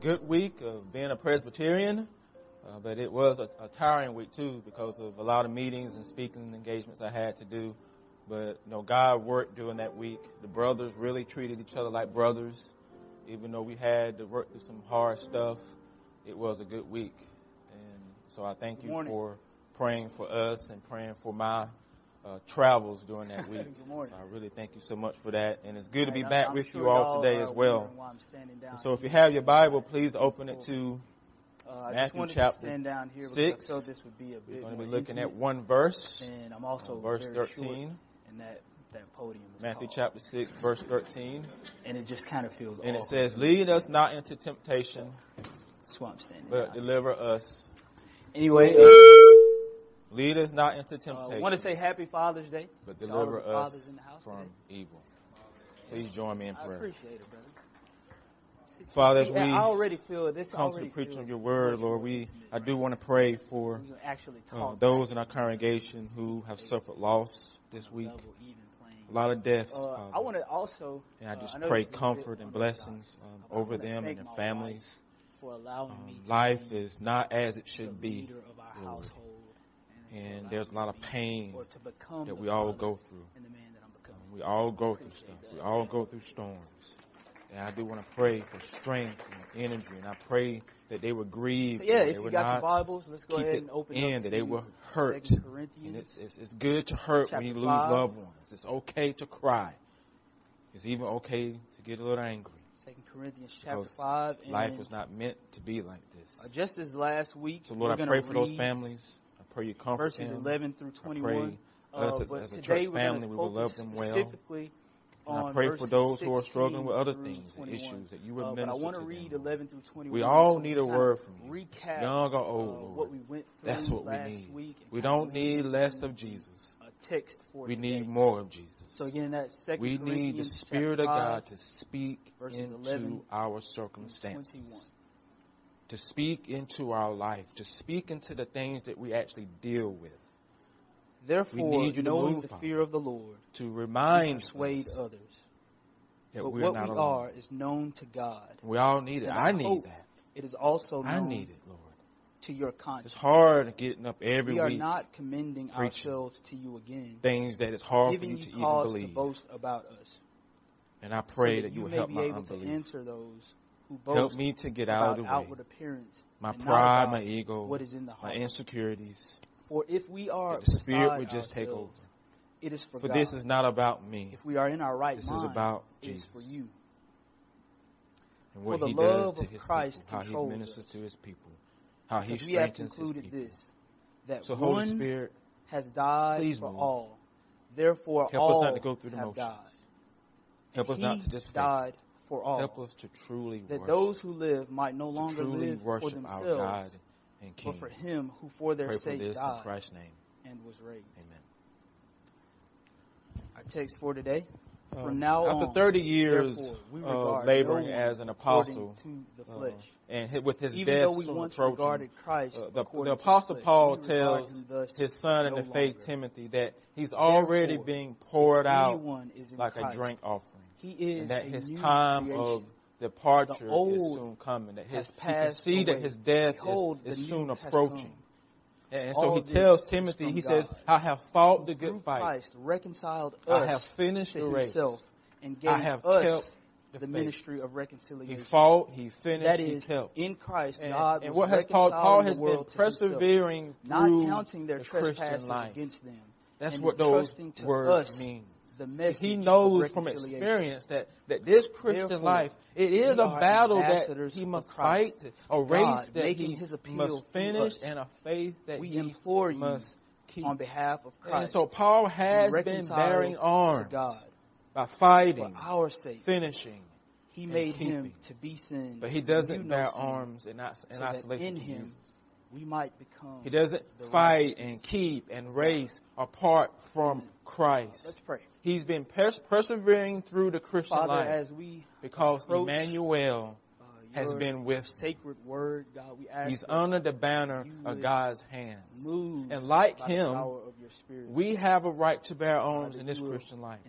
good week of being a Presbyterian, uh, but it was a, a tiring week too because of a lot of meetings and speaking engagements I had to do. But you know, God worked during that week. The brothers really treated each other like brothers, even though we had to work through some hard stuff. It was a good week, and so I thank you for praying for us and praying for my uh, travels during that week. so I really thank you so much for that. And it's good to be back I'm with sure you all today as uh, well. wondering why I'm standing down So if you have your Bible, please open it to uh, Matthew chapter to stand down here six. I this would be a we're going to be looking at one verse, and I'm also uh, verse 13. and that that podium is Matthew tall. chapter 6, verse 13. and it just kind of feels And it says, Lead us not into temptation, That's why I'm standing but down. deliver us. Anyway, uh, Lead us not into I temptation, want to say Happy Father's Day but to all deliver the us fathers in the house from today. evil. Please join me in prayer. I appreciate it, brother. Father, as we I already feel this. Come to the preaching of your word, Lord. We, I do want to pray for We can actually uh, those in our congregation who have suffered loss this week. level even playing. A lot of deaths. Uh, I want to also, And I uh, just I pray this is a bit comfort and blessings um, over them and their families. for allowing Um, life is not as it should be, Lord. And, there's a lot of me to be- pain or to become that we all go through. and the man that I'm becoming. We all go through stuff. We all go through storms. And I do want to pray for strength and energy, and I pray that they would grieve. So yeah, if you got your Bibles, let's go ahead and open in, up that they will hurt. 2 And Corinthians. it's, it's, it's good to hurt when you lose five. loved ones. It's okay to cry. It's even okay to get a little angry. Second Corinthians chapter Because 5. And Life was not meant to be like uh, this. just as last week, So, Lord, I pray for those families. I pray you comfort verses them. 11 through I 21. pray Uh, us as, as a today church family, we will love them well. And I pray for those who are struggling with other things and issues that you would Uh, but minister I want to to read them. 11 through 21. We all need a word from you. Recap Young or uh, old, what we went through That's what we need. week. We don't need less of Jesus. A text for We today. need more of Jesus. So again, that's Second We need the Spirit of God to speak into 11 our circumstances, 21. To speak into our life, to speak into the things that we actually deal with, Therefore, we need you to knowing the Father. fear of the Lord, to we remind persuade others. that But we're what not we alone. are is known to God. We all need it. And I I need that. It is also known I need it, Lord. to your conscience. It's hard getting up every we are week not commending ourselves to you again, things that it's hard for you you to even cause to boast about us. And I so pray that that you you will may help be my able to answer those who Help me to get out of the way. outward appearance, My pride, my ego, what is in the my insecurities. For if we are That the Spirit would just take over. it is for, God. For God. this is not about me. if we are in our right This is about it is Jesus. for you. And what For the he love does to of his Christ people, how he ministers us. to his people, how he Because we have strengthens his concluded people. this, that So Holy one Spirit, has died for move. all. Therefore, Help us all not to go through the have motions. died. help us he not to just died for all. Help us to truly that worship, those who live might no longer live for themselves, our God and King. but for Him who for their Pray for sake in died Christ's name. and was raised. Amen. Our text for today. Uh, From now on. after on, 30 years we of laboring no as an apostle, to the uh, flesh. and with his Even death we once approaching, regarded Christ uh, the, the apostle flesh, Paul tells his son in the faith, longer. Timothy, that he's already Therefore, being poured out anyone is in like Christ, a drink offering, He is and that his time creation. of departure is soon coming. That his has he can passed see that his death Behold, is, is soon approaching. And, so All he tells Timothy, he says, "I have fought the good fight. Christ reconciled us I have finished the race. himself and gave I have us kept the, the ministry of reconciliation. He fought. He finished. that he is, kept. in Christ, And, God and what has Paul, Paul has been to himself, persevering not through counting their the Christian trespasses life. against them. That's what those to words mean. The message He knows from experience that, that this Christian Therefore, life, it is a battle that he must fight, a race God that he his must finish, and a faith that We he implore you must keep. on behalf of Christ. And so Paul has been bearing to arms God by for fighting, our sake. finishing, He made him to be sin. but he doesn't no bear arms in, in so isolation in to him Jesus. We might become. He doesn't fight and keep and race apart from Christ. Let's pray. He's been pers- persevering through the Christian Father, life as we because Emmanuel uh, has been with sacred word, God, we ask He's under the banner of God's hands. move And like him, Spirit. we have a right to bear arms in this Christian life.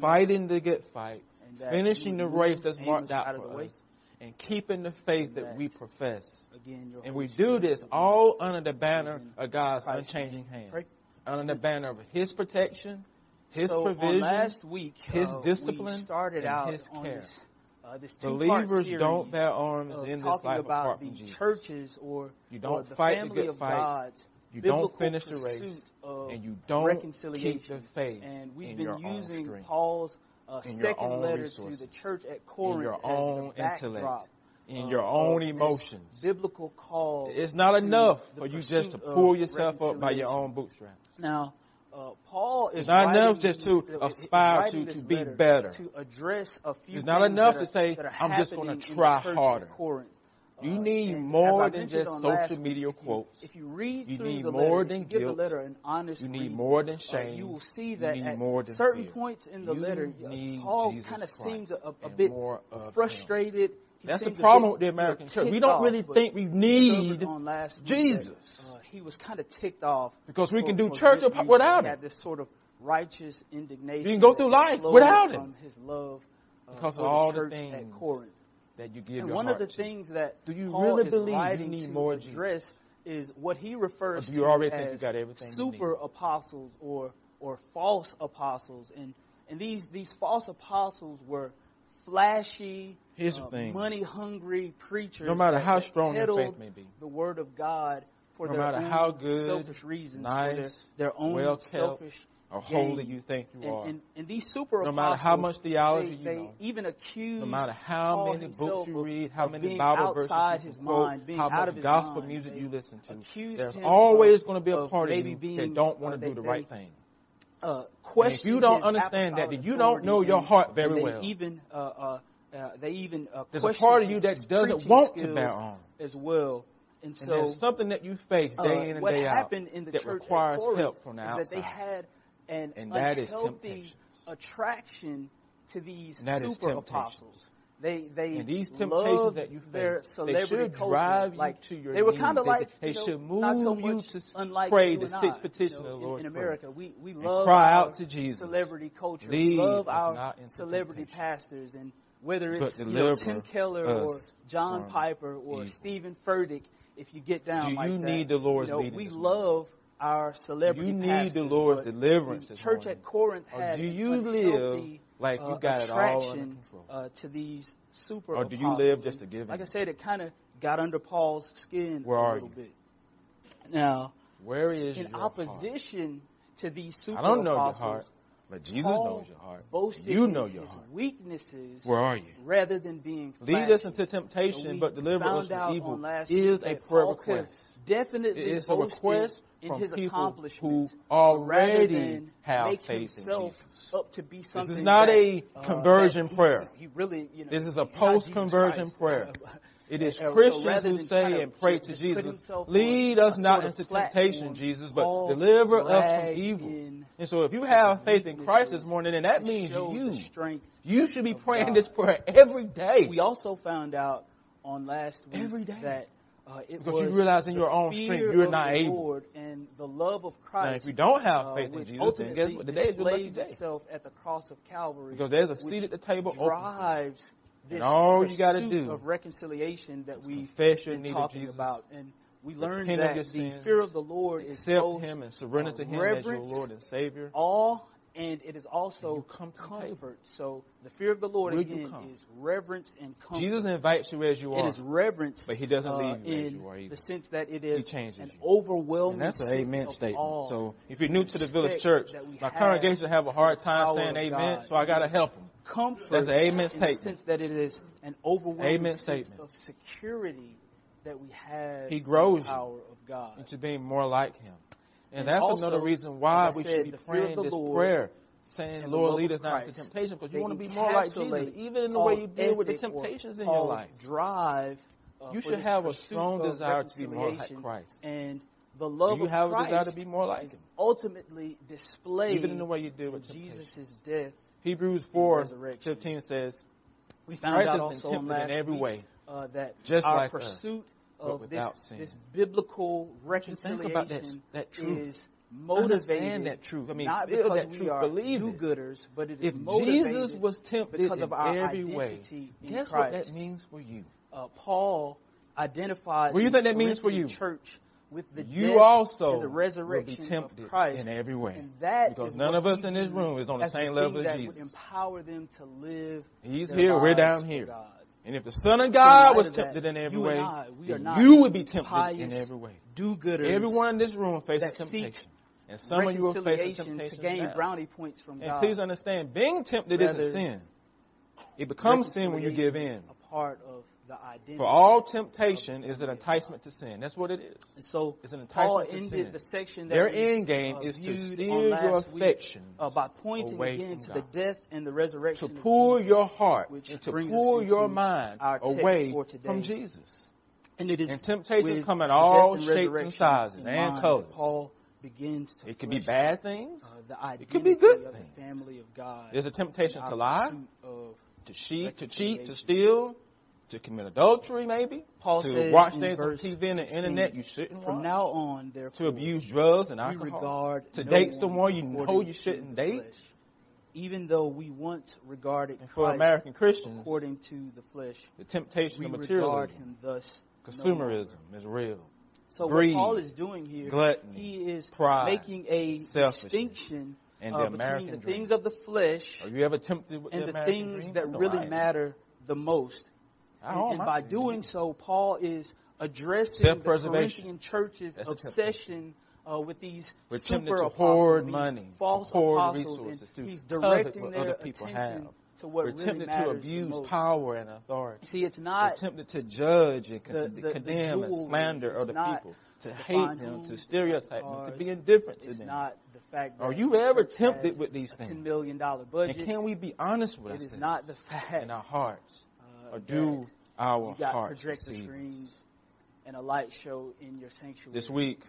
Fighting the good fight, and finishing the race that's marked out out of the for way. And keeping the faith that we profess. Again, your And we do this all under the banner of God's unchanging hand. Under the banner of His protection, His so provision, last week, His uh, discipline, we started and out His care. uh, Believers don't bear arms in this talking life about apart the from Jesus. churches or, You don't the fight the family good of fight. God's You don't finish the race, and you don't reconciliation. keep the faith and we've been using Paul's uh, in your second own letter resources, to the church at in Corinth your own intellect, in uh, your own emotions. biblical call. It's not enough for you just to pull yourself up by your own bootstraps. Now, uh, Paul is It's not enough just to aspire to- to be better. To address a few It's not enough that to are- say, "I'm just in the try harder." Corinth. You Uh, need more than just social week, media you- quotes. If you read You through the more letter, than give guilt. the letter an honest You need read, more than uh, shame. you will see that at more than certain fear. points in the You letter, need Paul kind of seems a, a, bit more frustrated. That's the problem with the American church. We don't really think we need last Jesus. uh, he was kind of ticked off Because we can do church good ap- reason. without him. had this sort of righteous indignation. You can go through life without him. his love uh, Because of all the church at things Corinth. That you give And your one of the to. things that Do you Paul really believe you need to more Jesus? address is what he refers to already think you as got everything you super apostles or or false apostles. And and these these false apostles were flashy, uh, thing. money-hungry preachers. No matter how strong your faith may be. the word of God for No their matter own how good, selfish reasons, for nice, their, their own well-kept, selfish Or holy you think you and, are. and, and these super No matter how much theology they, you they know. even accuse No matter how Paul many books you read, how many Bible verses outside you quote, mind, being how out much of his gospel mind. music you listen to. There's always of- going to be a part of you being, that don't want to do the right thing. uh, And if question you don't understand that, then you don't know your and- heart very and well. Even uh, uh, uh, they even There's a part of you that doesn't want to bear arms. as well. And And so there's something that you face day in and day out happened in the that requires help from the outside. that they had an And that is unhealthy attraction to these And that super apostles. They they And these temptations that you their face, they celebrity should culture. drive you like, to your They were kind of They- like they you know, should not so move you to pray the and sixth petition you know, of the in, in America. We we love cry out to Jesus. celebrity culture. Lead we love our celebrity pastors and whether it's you know, Tim Keller or John Piper or evil. Steven Furtick, if you get down Do like you that, need the Lord's you know, we love our celebrity You need pastors, the Lord's deliverance the church morning. at Corinth Or had do an you unhealthy, live like you uh, got it all attraction uh, to these super Or do you apostles. live just to give Like I said, it kind of got under Paul's skin Where a are little you? bit. Now, Where is in your heart? opposition to these super I don't know your apostles, heart, but Jesus Paul knows your heart. boasted You know your heart. weaknesses Where are you? rather than being Lead us into temptation, So but deliver us from evil is a prayer Paul request. Definitely It is a request from his people who already have faith in Jesus. up to be something. This is not that, a uh, conversion he- prayer. He really, you know, This is a he's not Jesus post-conversion prayer. It is And Christians who say and pray to Jesus, lead us not into temptation, Jesus, but deliver us from evil. And so if you have faith in Christ this morning, then that means you. Strength you should be praying this prayer every day. We also found out on last week Every day. that uh, it Because was you realize in your own strength you're not the able. Lord and the love of Christ. Now, if you don't have uh, faith in Jesus, then guess what? Today is your lucky day. itself at the cross of Calvary. Because there's a seat at the table open. This And all you gotta pursuit do of reconciliation that we've confess your need of talking Jesus, about, and we learned that the sins, fear of the Lord is both Him and surrender uh, to Him as your Lord and Savior. All and it is also come to comfort. So the fear of the Lord Will again is reverence and comfort. Jesus invites you as you are. It is reverence, But he doesn't uh, leave you as in you are either. the sense that it is an you. overwhelming And that's an amen statement. So if you're new to the village church, my congregation have a hard time saying amen, God. so I got to help them. Comfort That's an amen in the statement. sense that it is an overwhelming Amen sense statement. of security that we have He grows in the power of God. into being more like Him. And, And that's also, another reason why we said, should be the fear of praying this Lord prayer, saying, Lord, lead us not into temptation, because you want to be more like Jesus, even in the way you deal with the temptations in your life. drive. uh, You should have a strong desire to be more like. Christ. And the love you of have a desire to be more like Him? ultimately displayed Even in the way you deal with. Jesus' death. Hebrews 4 resurrection. 15 says, We found Christ out also tempted in last every week, way, uh, that just our like us, pursuit but of this, sin. this biblical Just think about that, that truth. is motivated understand that truth. I mean, not because that we truth, are believe it. do-gooders, but it is If motivated Jesus was tempted because in of our every way, identity in guess Christ. what that means for you? uh, Paul identified What do you think that means for you? church with the You also the will resurrection be tempted of Christ. in every way. And that Because none of us in this room is on the same thing level as Jesus. would empower them to live He's here, we're down here. And if the Son of God was of that, tempted in every way, I, you would be tempted pious, in every way. do-gooders Everyone in this room faces temptation. And some of you will face temptation to gain now. brownie points from And God. please understand, being tempted Rather, isn't sin. It becomes sin when you give in. A part of the. For all temptation is an enticement to sin. That's what it is. And so It's an Paul enticement to ended sin. the section that Their end game uh, is to steal your affections uh, by pointing again to the death and the resurrection to pull Jesus. your heart and to pull your mind away from Jesus. And it is And temptations come in all shapes and sizes in and colors. Paul begins to It could be bad things. uh, the It could be good of things. the family of God. There's a temptation to lie, to cheat, to cheat, to steal, to commit adultery, maybe. Paul to says watch things on TV and the internet you shouldn't From watch. now on, therefore, to abuse drugs and alcohol. to no date someone you know you shouldn't date. flesh, even though we once regarded And for Christ American Christians, according to the flesh, the temptation of materialism, thus. consumerism longer. is real. So greed, what Paul is doing here, gluttony, he is pride, making a distinction and uh, between American the dream. things of the flesh Are you ever tempted with and the, the things dream? that No, really matter the most. I And, and mind. by doing so, Paul is addressing the Corinthian church's That's obsession uh, with these We're super to apostles, hoard these money, to false hoard apostles, resources, and to he's directing what their other people attention have. to what We're really tempted matters to abuse most. power and authority. See, it's We're not tempted to judge and con- the- the condemn and slander other people, to the hate them, to the stereotype them, to be indifferent to them. not the fact that Are you ever tempted with these a ten things? million dollar And budget. can we be honest with it is ourselves not the fact in our hearts? Or do our you got hearts projector deceive us? screens and a light show in your sanctuary. This week,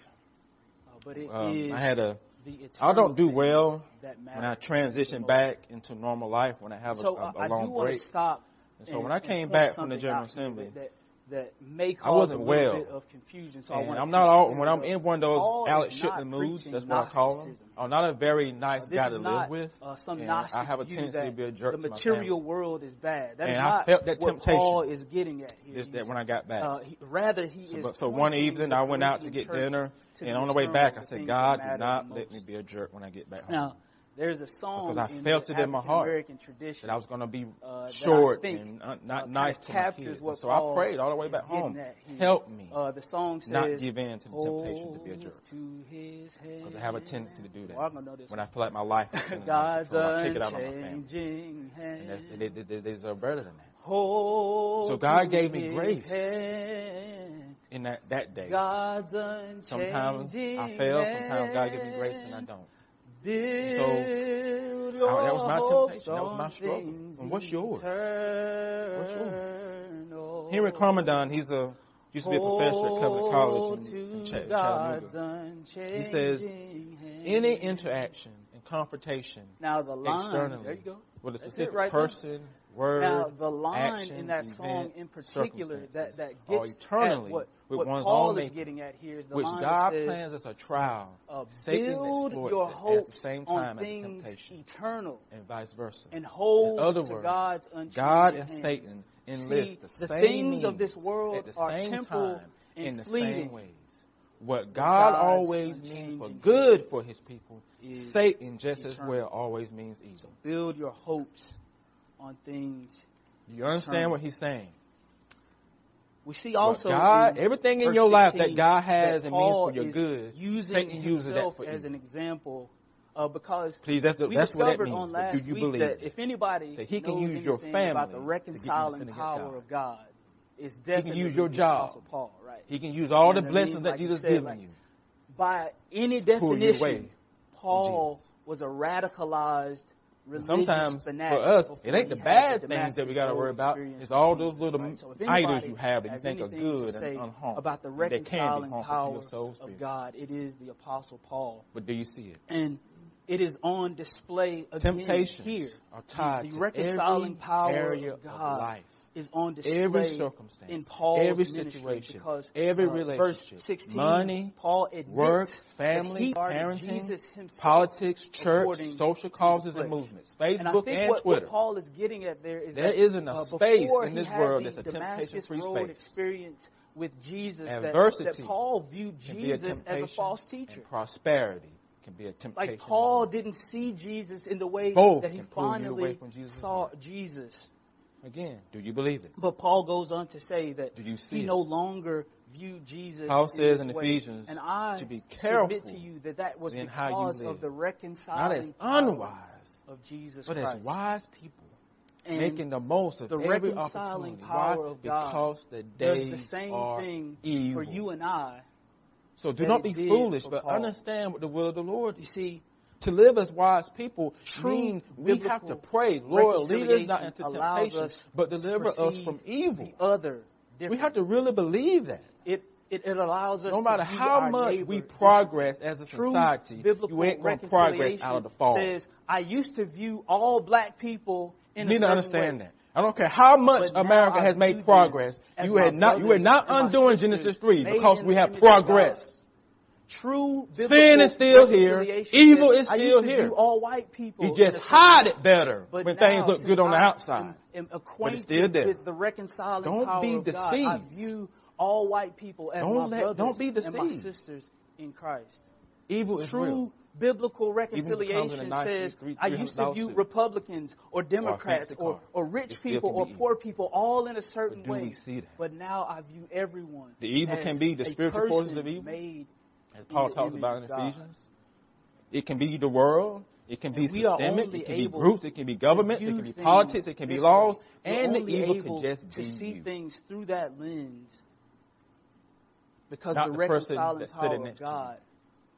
uh, but it um, is I had a. the I don't do well that when I transition back into normal life when I have a, So a, uh, a I do long want break. to stop. And so and- when I came back from the General Assembly, that, that, that may I cause wasn't a little well. bit of confusion. So I and want I'm not all when I'm in one of those Paul Alex is not Shipman moods. That's what I call them. Gnosticism. I'm not a very nice Uh, guy to not, live with. Uh, some and Gnostic I have a view tendency that to be a jerk the to my material world is bad. That is And I not felt that what temptation. Paul is getting at here. Just that when I got back. uh, he, rather, he So, is. but- so one evening I went out to get dinner, to and on the way back I said, God, do not let me be a jerk when I get back home. Now, there's a song Because I in felt the it in my heart that I was going to be uh, short and not uh, nice to my kids. And so I prayed all the way back home. Help me Uh, the song says, not give in to the temptation to be a jerk. Because I have a tendency to do that. Well, I'm gonna know this When I feel like my life is in God's control, I take it out on my family. And that's, hand. they, they, they deserve better than that. Hold So God gave me grace. hand. In that, that day. Sometimes I fail, sometimes God gives me grace and I don't. Build I- your that was my temptation. That was my struggle. And what's yours? What's eternal. Henry Krabbendam, he's a used to be a professor at Covenant College in, in Ch- Chattanooga. He says. Any interaction and confrontation now the line externally there you go with a specific right person, word, now the line action, in that event, song in particular that that gets eternally at what, what one's Paul is getting at here is the which line God that says, plans as a trial, uh, build your it at the same on time as things temptation. eternal and vice versa. and hold In other to words, God's unchanging God and hand. Satan See, enlist the, the same things of this world at the are same temporal time and in the fleeting. same ways. What God God's always means for good for His people, is Satan just as well always means evil. build your hopes on things. Do you understand Eternal. what He's saying? We see also God, in everything in your life that God has that and means for your good, using Satan uses that for as evil. an example uh, because Please, that's, the, we that's what that discovered means. on last do you believe that if anybody That he can knows use your anything about the family to get you to reconciling power God. of God, it's can definitely use your job. Apostle Paul, right? He can use all You the know I mean? blessings that Like you Jesus said, given like, you. By any you definition, Paul was a radicalized Sometimes for us, it ain't the bad things that we got to worry about. It's all those little right? So idols you have that you think are good and say unharmful. about the They can be reconciling power of. God, it is the Apostle Paul. But do you see it? And it is on display again Temptations here. are tied the reconciling every power area of God life. Is on display Every circumstance, in Paul's every situation, because every uh, relationship, verse 16, money, Paul admits work, family, parenting, politics, church, social causes and movements, And I Facebook think and what, Twitter. what Paul is getting at there is There that isn't a uh, space in this world that's a temptation-free space. experience with Jesus, that, Adversity that Paul viewed be a Jesus as a false teacher. and prosperity can be a temptation. Like Paul didn't see Jesus in the way Both that he can pull you away finally Jesus' saw. Jesus. Again, do you believe it? But Paul goes on to say that Do you see he it? no longer viewed Jesus. Paul in says in way. Ephesians and I to be submit careful to you that that was in how you because of the Not as reconciling power unwise, of Jesus but Christ. as wise people, and making the most of the every reconciling opportunity. power Why? of God Because the does days the same are thing evil. for you and I. so do not be foolish, but Paul. understand what the will of the Lord You is. see, To live as wise people True we have to pray, Lord, lead us not into temptation, but deliver us from evil. the other. We have to really believe that. It, it it allows us. No matter how much neighbor we progress as a True society, you ain't going to progress out of the fall. says, I used to view all black people in you a need to understand way. that. I don't care how much But America has made progress. You had not you are not undoing Genesis three because we have progress. True Sin is still here. Evil is I still used to here. view all white people. You just hide it better But when now, things look good on the outside. Am, am acquainted still there. with the reconciling Don't power be of God. I deceived. view all white people as Don't my let- brothers don't be and my sisters in Christ. Evil is True real. biblical comes in a reconciliation says, I used to view Republicans or Democrats or, or rich people or poor people all in a certain But way. we see that? But now I view everyone. The evil as can be the spiritual forces of evil. Made As Paul talks about in God. Ephesians. It can be the world. It can be systemic. It can be groups. It can be governments. It can be politics. It can be laws. And the evil can just to be see you. things through that lens because Not the the person reconciling that's power sitting of next to you. God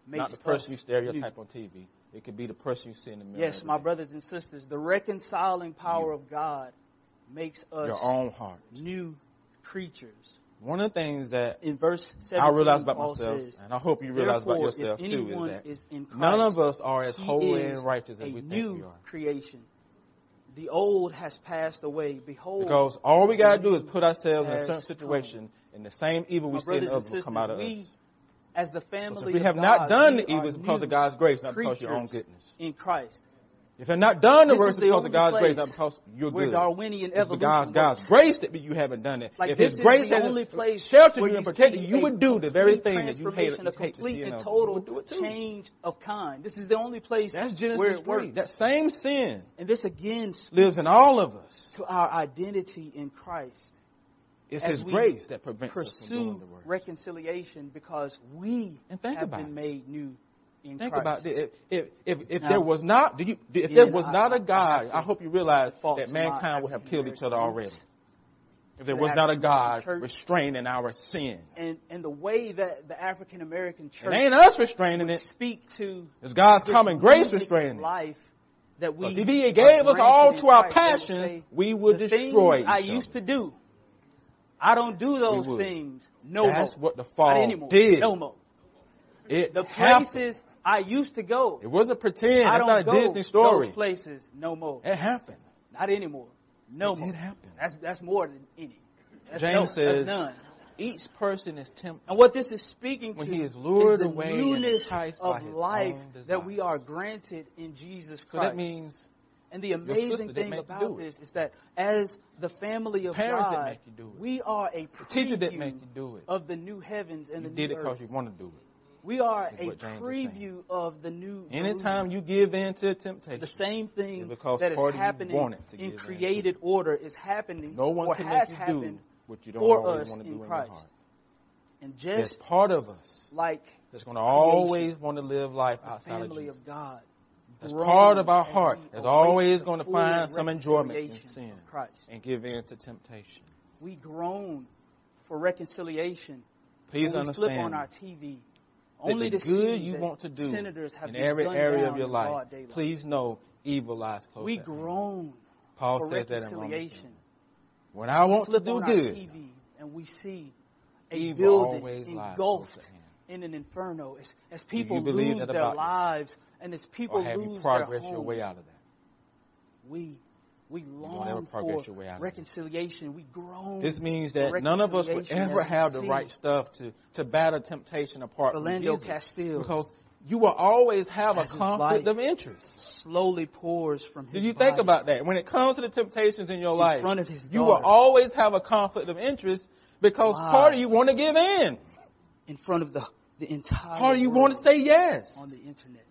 makes Not the person you stereotype new. on TV. It could be the person you see in the mirror. Yes, my day. brothers and sisters, the reconciling power You. of God makes us Your own heart. new creatures. One of the things that In verse 17, I realize about Paul myself, says, and I hope you realize about yourself too, is that is Christ, none of us are as holy and righteous as we think we are. creation. The old has passed away. Behold, Because all we got to do is put ourselves in a certain situation, and the same evil we see in others will come out of we, us. as the family if we have God, not done the evil, because of God's grace, not because of your own goodness. in Christ. If you're not done the This work, is it's the because of God's grace, not because you're where good. Darwinian It's evolution because God's works. grace that you haven't done it. Like if His is grace the hasn't only place sheltered you and protected you, you would do the very thing that you hate, you a hate complete and total do it too. change of kind. This is the only place That's where it 3. works. That same sin and this again lives in all of us. to our identity in Christ. It's His grace that prevents us from doing Pursue the work. reconciliation because we And think have about been it. made new in Think Christ. about this. If if if, if Now, there was not, do you if there was I- not I- a I God, to I hope you realize that mankind would have killed each other already. If there the was not a God church. restraining our sin, And and the way that the African American it church ain't us restraining it. speak to It's God's common grace restraining life that we if He gave us all to our passions, we would destroy things I each used to do. I don't do those things no That's more. That's what the fall anymore. did. No more. It The happened. I used to go. It wasn't pretend. I It's don't not a go Disney story. those places no more. It happened. Not anymore. No It more. It happened. That's that's more than any. That's James no, says, none. Each person is tempted And what this is speaking when to he is lured the away newness of life that we are granted in Jesus Christ. So that means and the amazing thing about this is that as the family of Parents God, make you do it. we are a teacher didn't make you do it. of the new heavens and You the did new it because you want to do it. We are a what James is saying. preview of the new Anytime you give in to temptation, the same thing because that is part of you happening in in. created order is happening no one or can has make you happened do what you don't for us want to in do in Christ. heart. and There's just part of us like that's going to always want to live life outside of Jesus. of God. That's part of our heart. That's always going to find some enjoyment in sin Christ. and give in to temptation. We groan for reconciliation. Please when we flip on our TV, only the to good you want to do senators have in every area of your life, please know evil lies close we groan Paul says that in Romans. When I want to do good, TV and we see a evil building engulfed in an inferno. As, as people believe lose their lives and as people Or have lose their your way out of that? we We long for your way out of it. reconciliation. We groan. This means that none of us will ever have the right stuff to, to battle temptation apart from Philando Jesus. Castile Because you will always have a conflict of interest. slowly pours from his Did you think body about that? When it comes to the temptations in your life, front of his you will always have a conflict of interest because Wow. part of you want to give in. in front of the the entire Part of you world want to say yes. on the internet.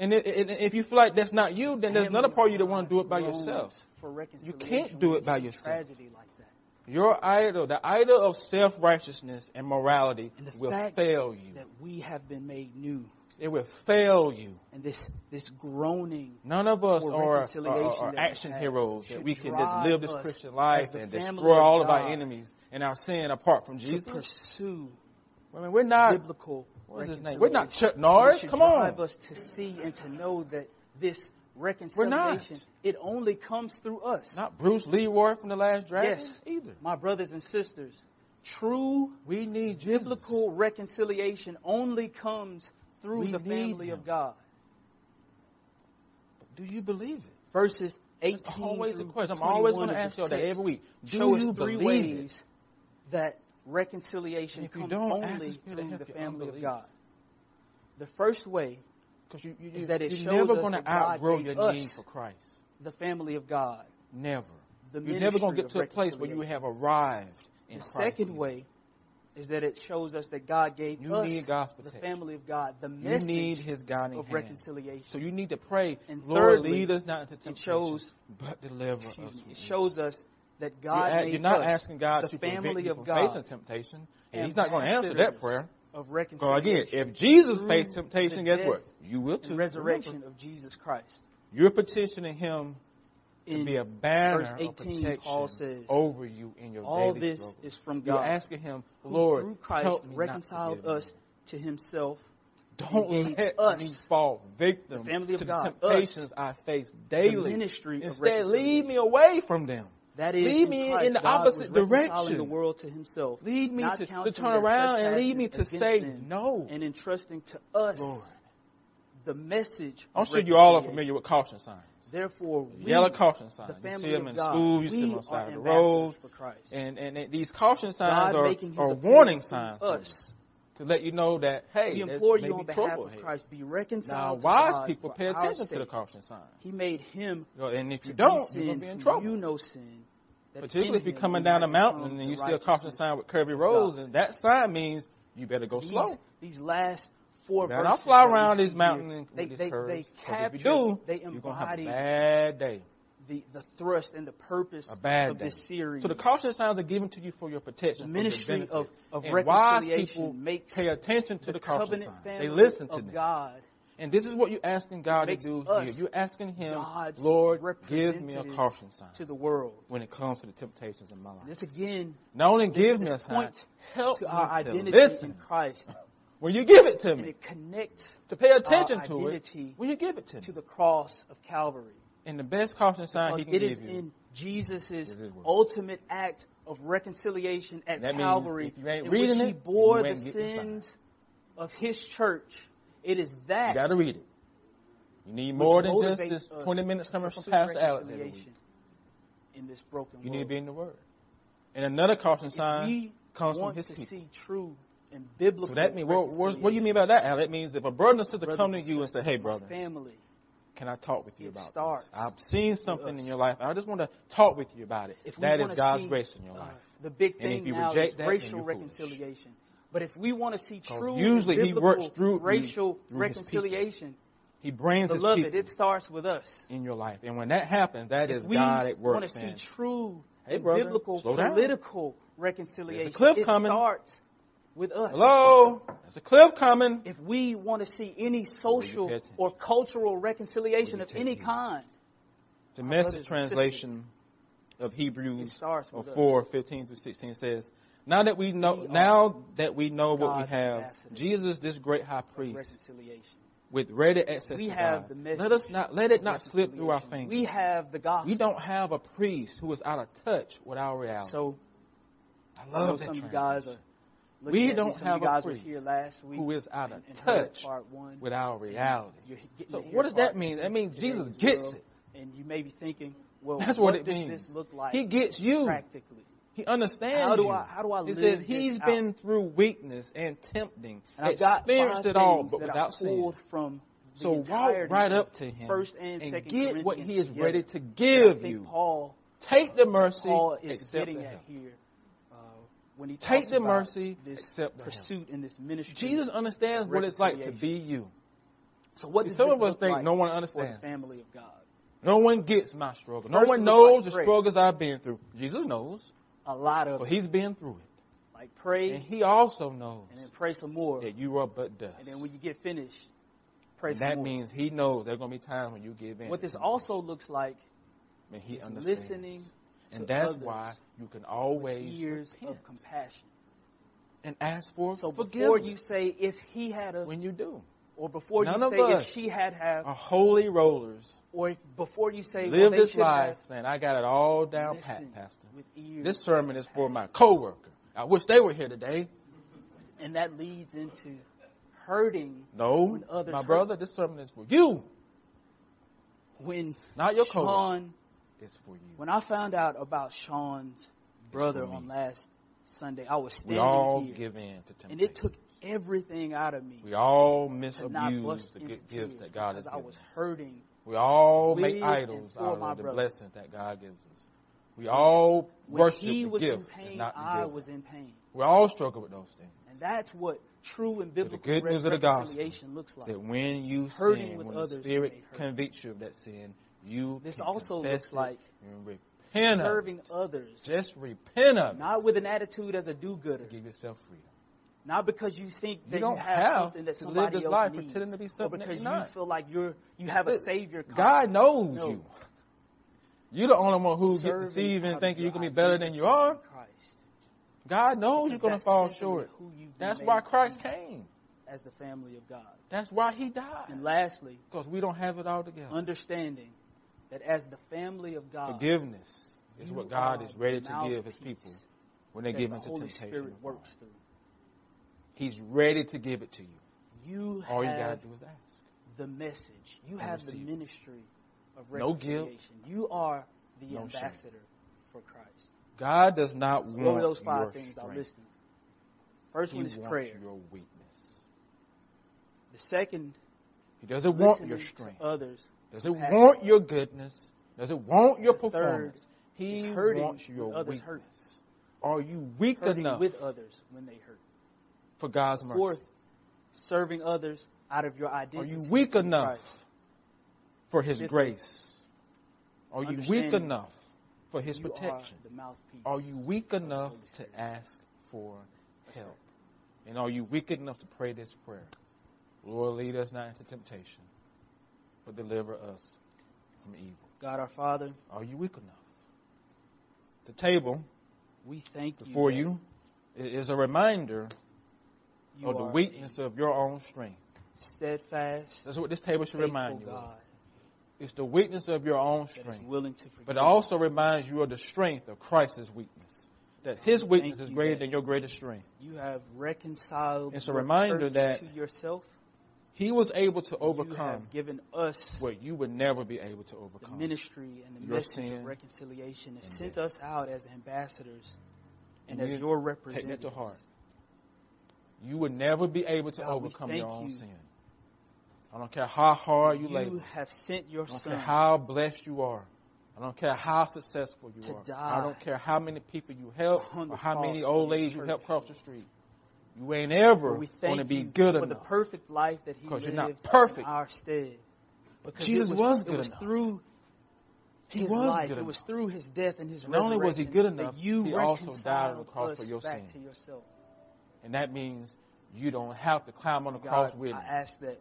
And if you feel like that's not you, then there's another part of you that want to do it by yourself. Reconciliation can't do it by yourself. Tragedy like that. Your idol, the idol of self righteousness and morality, And will fail you. That we have been made new, It will fail you. and this this groaning None of us are, are, are action heroes that we can just live this Christian life and destroy of all of our enemies and our sin apart from Jesus. to Jesus. pursue I mean, we're not. biblical What is his name? reconciliation. We're not Chuck Norris. It should drive us to see and to know that this reconciliation it only comes through us. Not Bruce Leroy from the Last Dragon Yes. either. My brothers and sisters, true We need Jesus. biblical reconciliation only comes through We the family of God. Do you believe it? Verses 18 That's always through question. I'm always going to ask you that every week. Do show us you three believe ways it? that reconciliation comes only through the family of. God. The first way, you, you, Is that it shows never us going to that God outgrow gave your us need for Christ. the family of God, Never. the You're never going to get to a place where you have arrived in The Christ. second way is that it shows us that God gave You us need God's the family of God, the You message need His guiding of hand. reconciliation. So you need to pray, And Lord, thirdly, lead us not into temptation, shows- but deliver us. me, it shows us that You're, God made you're not us asking God the to family of God, facing temptation. And He's not going to answer that prayer. of reconciliation. So again, if Jesus faced temptation, guess what? You will too. resurrection Remember, of Jesus Christ. You're petitioning Him to In be a banner verse of 18, protection Paul says, over you in your life. All daily this struggle. is from God. You're asking Him, Lord, through Christ reconciled to us to Himself. Don't let us, me fall victim the family of to God, the temptations I face daily. the ministry Instead, lead me away from them. That is, Lead in me Christ, in the God opposite direction. the world to Himself. Lead me to, to turn around and lead me to say no. and entrusting to us Lord. the message. I'm sure you all are familiar with caution signs. Therefore, we, Yellow caution signs. the You family see them in God, school, you see them on the side of the road. And, and, and these caution signs God are, are warning signs for us. You, to let you know that, hey, we implore you on behalf trouble of here. Christ, be Now, reconciled to wise God people pay attention to the caution signs. He made him And if you don't, you're going to be in trouble. knew no sin. Particularly if you're coming down a mountain and you see a caution sign with curvy roads, and that sign means you better go These, slow. these last four Man, verses I'll fly around this mountain they, they, curves. they capture, you they you're going to have a bad day. The, the thrust and the purpose of day. this series. So the caution signs are given to you for your protection, the ministry of, of and wise reconciliation people makes pay attention to the, the caution covenant signs. They listen to of them. God And this is what you're asking God to do here. You're asking Him, God's Lord, give me a caution sign to the world. when it comes to the temptations in my life. This again Not only give me a sign, help to our identity listen in Christ, when you give it to and me. it connects To pay attention to it when you give it to me. to the cross of Calvary. And the best caution sign Because He can it is give you. It is in Jesus' ultimate act of reconciliation at That Calvary, if you ain't in reading which He it, bore you the ain't the sins of His church. It is that You got to read it. You need more than just this 20 minute to sermon from Pastor Alex every week. in this broken You need to be in the Word. And another caution If sign we comes from want His to people. see true and biblical So that means, what, what, what do you mean by that, Al? That means if a brother and sister Brothers come to you and say, hey, brother, family, can I talk with you It about starts this? I've seen something in your life. I just want to talk with you about it. if that is God's see, grace in your uh, life. the big And if thing you now reject is that, racial you're foolish. reconciliation. But if we want to see true usually and he works through- racial through reconciliation, He brings His beloved, people it starts with us. in your life. And when that happens, that is If we God at work want to see true Hey, brother, biblical slow down. political reconciliation, cliff it coming. starts with us. hello, there's a cliff coming. If we want to see any social or cultural reconciliation of any kind, The message translation of Hebrews starts of us. 4, 15 through 16 says, Now that we know now that we know what we have, Jesus, this great high priest, with ready access We to have God. the message Let us not let it not slip through our fingers. We have the gospel. We don't have a priest who is out of touch with our reality. So I I know love that some of you guys are We don't me. Have a priest here last week who is out of touch part one. with our reality. So what does that mean? That means Jesus gets it. And you may be thinking, well, That's what it does means. this look like He gets you. practically? He understands How do you. I how do I It live says he's out? been through weakness and tempting, And I've got experienced it all, but without sin. from So walk right up to him First and, and Second get what he is Corinthians ready together. to give you. Paul, Take the mercy, Paul is getting at here when he Take the mercy, this pursuit in this ministry. Jesus understands what it's like to be you. So what does some of us think like no one understands. family of God? No one gets my struggle. No First one knows like the struggles I've been through. Jesus knows, A lot of but he's been through it. like pray And he also knows and then pray some more, that you are but dust. and then when you get finished, pray And some that more. means he knows there are going to be times when you give in. what this also looks like and he is understands. listening and that's why you can always ears repent of compassion. and ask for So forgiveness before you say if he had a, when you do. or before None you say if she had have, Are holy rollers. or if, before you say Live they this life saying, I got it all down pat, Pastor. with ears. This sermon is for my coworker. I wish they were here today. and that leads into hurting No, my hurt. brother, this sermon is for you, when not your coworker. Sean It's for you. When I found out about Sean's brother on last Sunday, I was standing We all here, give in to temptation. and it took everything out of me we all misabuse the good gifts that God has because I was hurting. We all make idols out of the brother. blessings that God gives us. We all When worship he the gift in and pain, not the I giver. was in pain, We all struggle with those things. and that's what true and the biblical good news of the gospel looks like. That when you Hurting sin, when the Spirit convicts you of that sin, you This also looks it like repent. Serving others, Just repent of not with an attitude as a do-gooder, give yourself freedom. not because you think that You don't have, have something that to somebody else life needs, pretending to be or something that because you not. feel like you're you have a savior. God knows No. you. You're the only one who gets deceived and thinking you can be better than you are. Christ. God knows Because you're going to fall short. That's why Christ came. as the family of God. That's why He died. And lastly, Because we don't have it all together. understanding that as the family of God, Forgiveness is what God is ready to give His people when they give the into Holy temptation. Spirit works through. He's ready to give it to you. You All you have got to do is ask. the message. You And have the ministry of No guilt. You are the No shame. ambassador for Christ. God does not So want what those five your things strength. listed? First He one is wants prayer. your weakness. The second, He doesn't want your strength. others. Doesn't compassion. want your goodness. Does it want your third performance. He wants your others weakness. Are you weak Hurting enough with others when they hurt. for God's mercy? Fourth, serving others out of your identity. Are you weak enough Christ. for His grace? Are you weak enough for His protection? Are. Are you weak enough to ask for help? And are you weak enough to pray this prayer? Lord, lead us not into temptation, but deliver us from evil. God our Father, Are you weak enough? The table we thank you. before that you is a reminder you of the weakness of your own strength. steadfast, That's what this table should remind you of. God It's the weakness of your own strength. willing to. But it also reminds you of the strength of Christ's weakness. That his weakness Thank is greater than your greatest strength. you have reconciled It's a reminder that to yourself. He was able to You overcome have given us what you would never be able to overcome. the ministry and the Your message sin of reconciliation and and sent us out as ambassadors and, And as you your Take representatives. that to heart. You would never be able to God, overcome your own you. sin. I don't care how hard you, You labor. have sent your son. I don't son care how blessed you are. I don't care how successful you are. I don't care how many people you help or how many old ladies you help cross the street. You ain't ever going to be you good for enough. the perfect life that He lived you're not perfect. in our stead. Because Jesus it was, was it good was enough. through He his was life, it was through his death and his Not only was he good enough, you he also died on the cross for your sin. to yourself. And that means you don't have to climb on the God, cross with Him. I ask that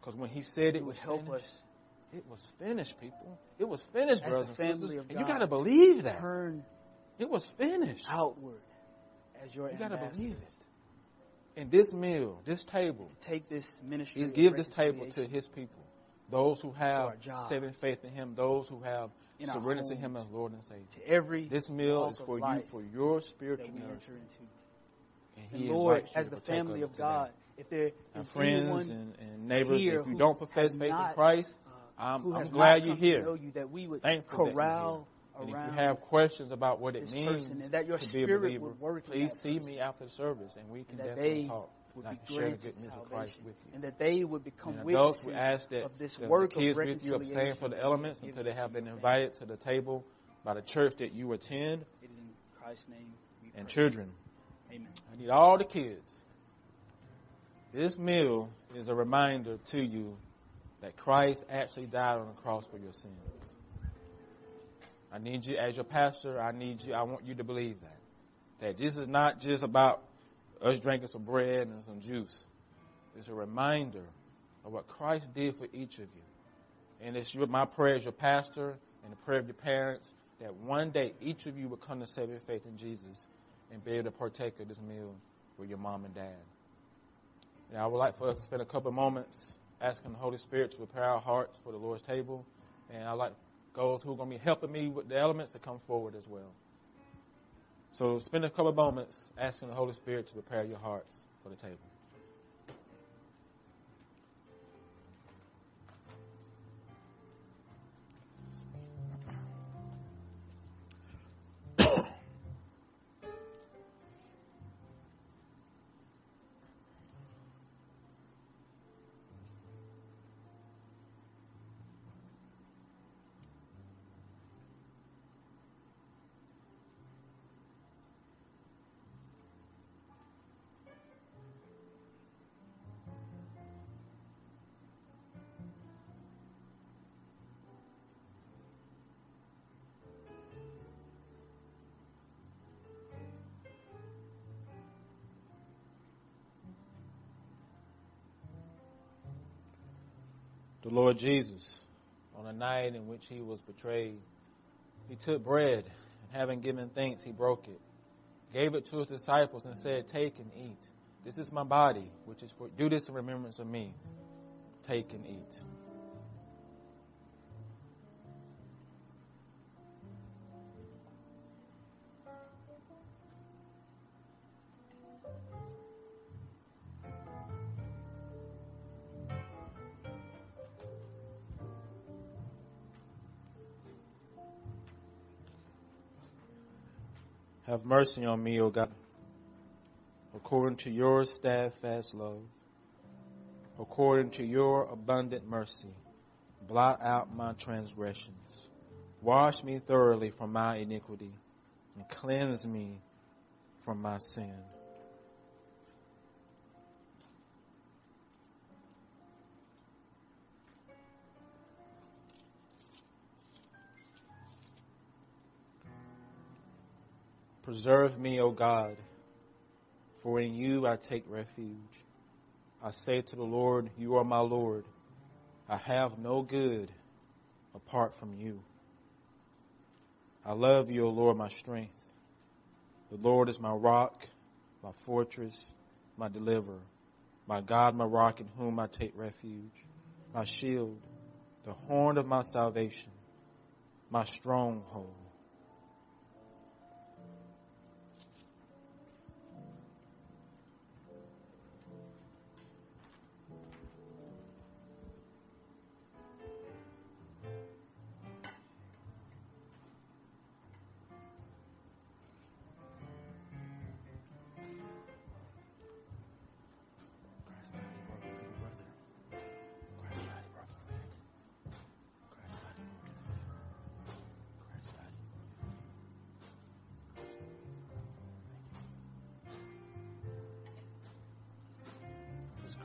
Because when he said it would was help finished, us it was finished, people. It was finished, As brothers the and sisters. of And you God, got to believe that. turn It was finished. outward as your You got to believe it. And this meal, this table, To take this ministry. He's give this table to his people. Those who have saving faith in him, those who have In surrendered to him as Lord and Savior. to every This meal is for you, for your that spiritual we nourishment. enter into. And Lord, as the family of it today. God, if there Our friends anyone and, and neighbors, if you don't profess faith in not, Christ, uh, I'm, I'm glad you're here. you, that we would Thankful that you're And if you have questions about what it means person and that your to be a spirit believer, would work in please see person. me after the service, and we can and definitely talk. would and be share the good news of Christ with you. and that they would become And adults, we witnesses ask that of this the, work the kids of with you abstain from the elements until they have been invited to the table by the church that you attend. It is in Christ's name we And pray. children, Amen. I need all the kids. This meal is a reminder to you that Christ actually died on the cross for your sins. I need you, as your pastor, I need you, I want you to believe that. That this is not just about us drinking some bread and some juice. It's a reminder of what Christ did for each of you. And it's your, my prayer as your pastor and the prayer of your parents that one day each of you will come to saving faith in Jesus and be able to partake of this meal with your mom and dad. And I would like for us to spend a couple of moments asking the Holy Spirit to prepare our hearts for the Lord's table. And I'd like those who are going to be helping me with the elements to come forward as well. So spend a couple of moments asking the Holy Spirit to prepare your hearts for the table. The Lord Jesus, on a night in which he was betrayed, he took bread, and having given thanks, he broke it, gave it to his disciples, and said, Take and eat. This is my body, which is for do this in remembrance of me. Take and eat. Have mercy on me, O God, according to your steadfast love, according to your abundant mercy. Blot out my transgressions. Wash me thoroughly from my iniquity, and cleanse me from my sin. Preserve me, O God, for in you I take refuge. I say to the Lord, You are my Lord. I have no good apart from you. I love you, O Lord, my strength. The Lord is my rock, my fortress, my deliverer, my God, my rock in whom I take refuge, my shield, the horn of my salvation, my stronghold.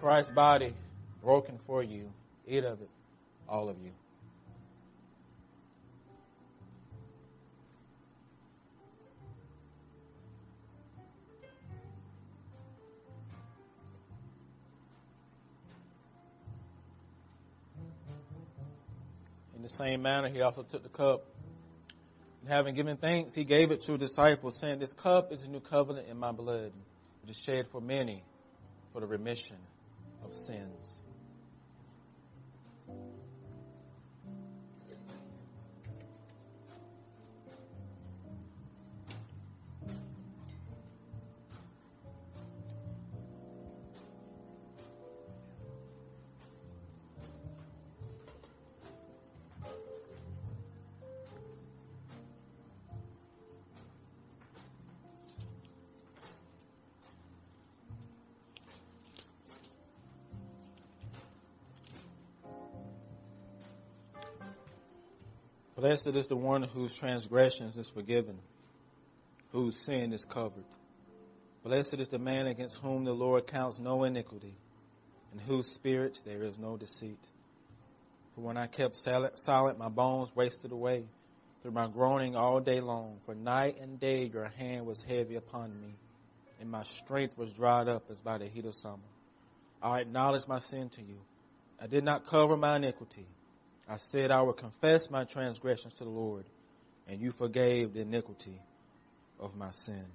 Christ's body broken for you. Eat of it, all of you. In the same manner, he also took the cup. And having given thanks, he gave it to the disciples, saying, This cup is a new covenant in my blood. It is shed for many for the remission of sins. Blessed is the one whose transgressions is forgiven, whose sin is covered. Blessed is the man against whom the Lord counts no iniquity, in whose spirit there is no deceit. For when I kept silent, my bones wasted away through my groaning all day long. For night and day your hand was heavy upon me, and my strength was dried up as by the heat of summer. I acknowledged my sin to you. I did not cover my iniquity. I said I will confess my transgressions to the Lord, and you forgave the iniquity of my sin.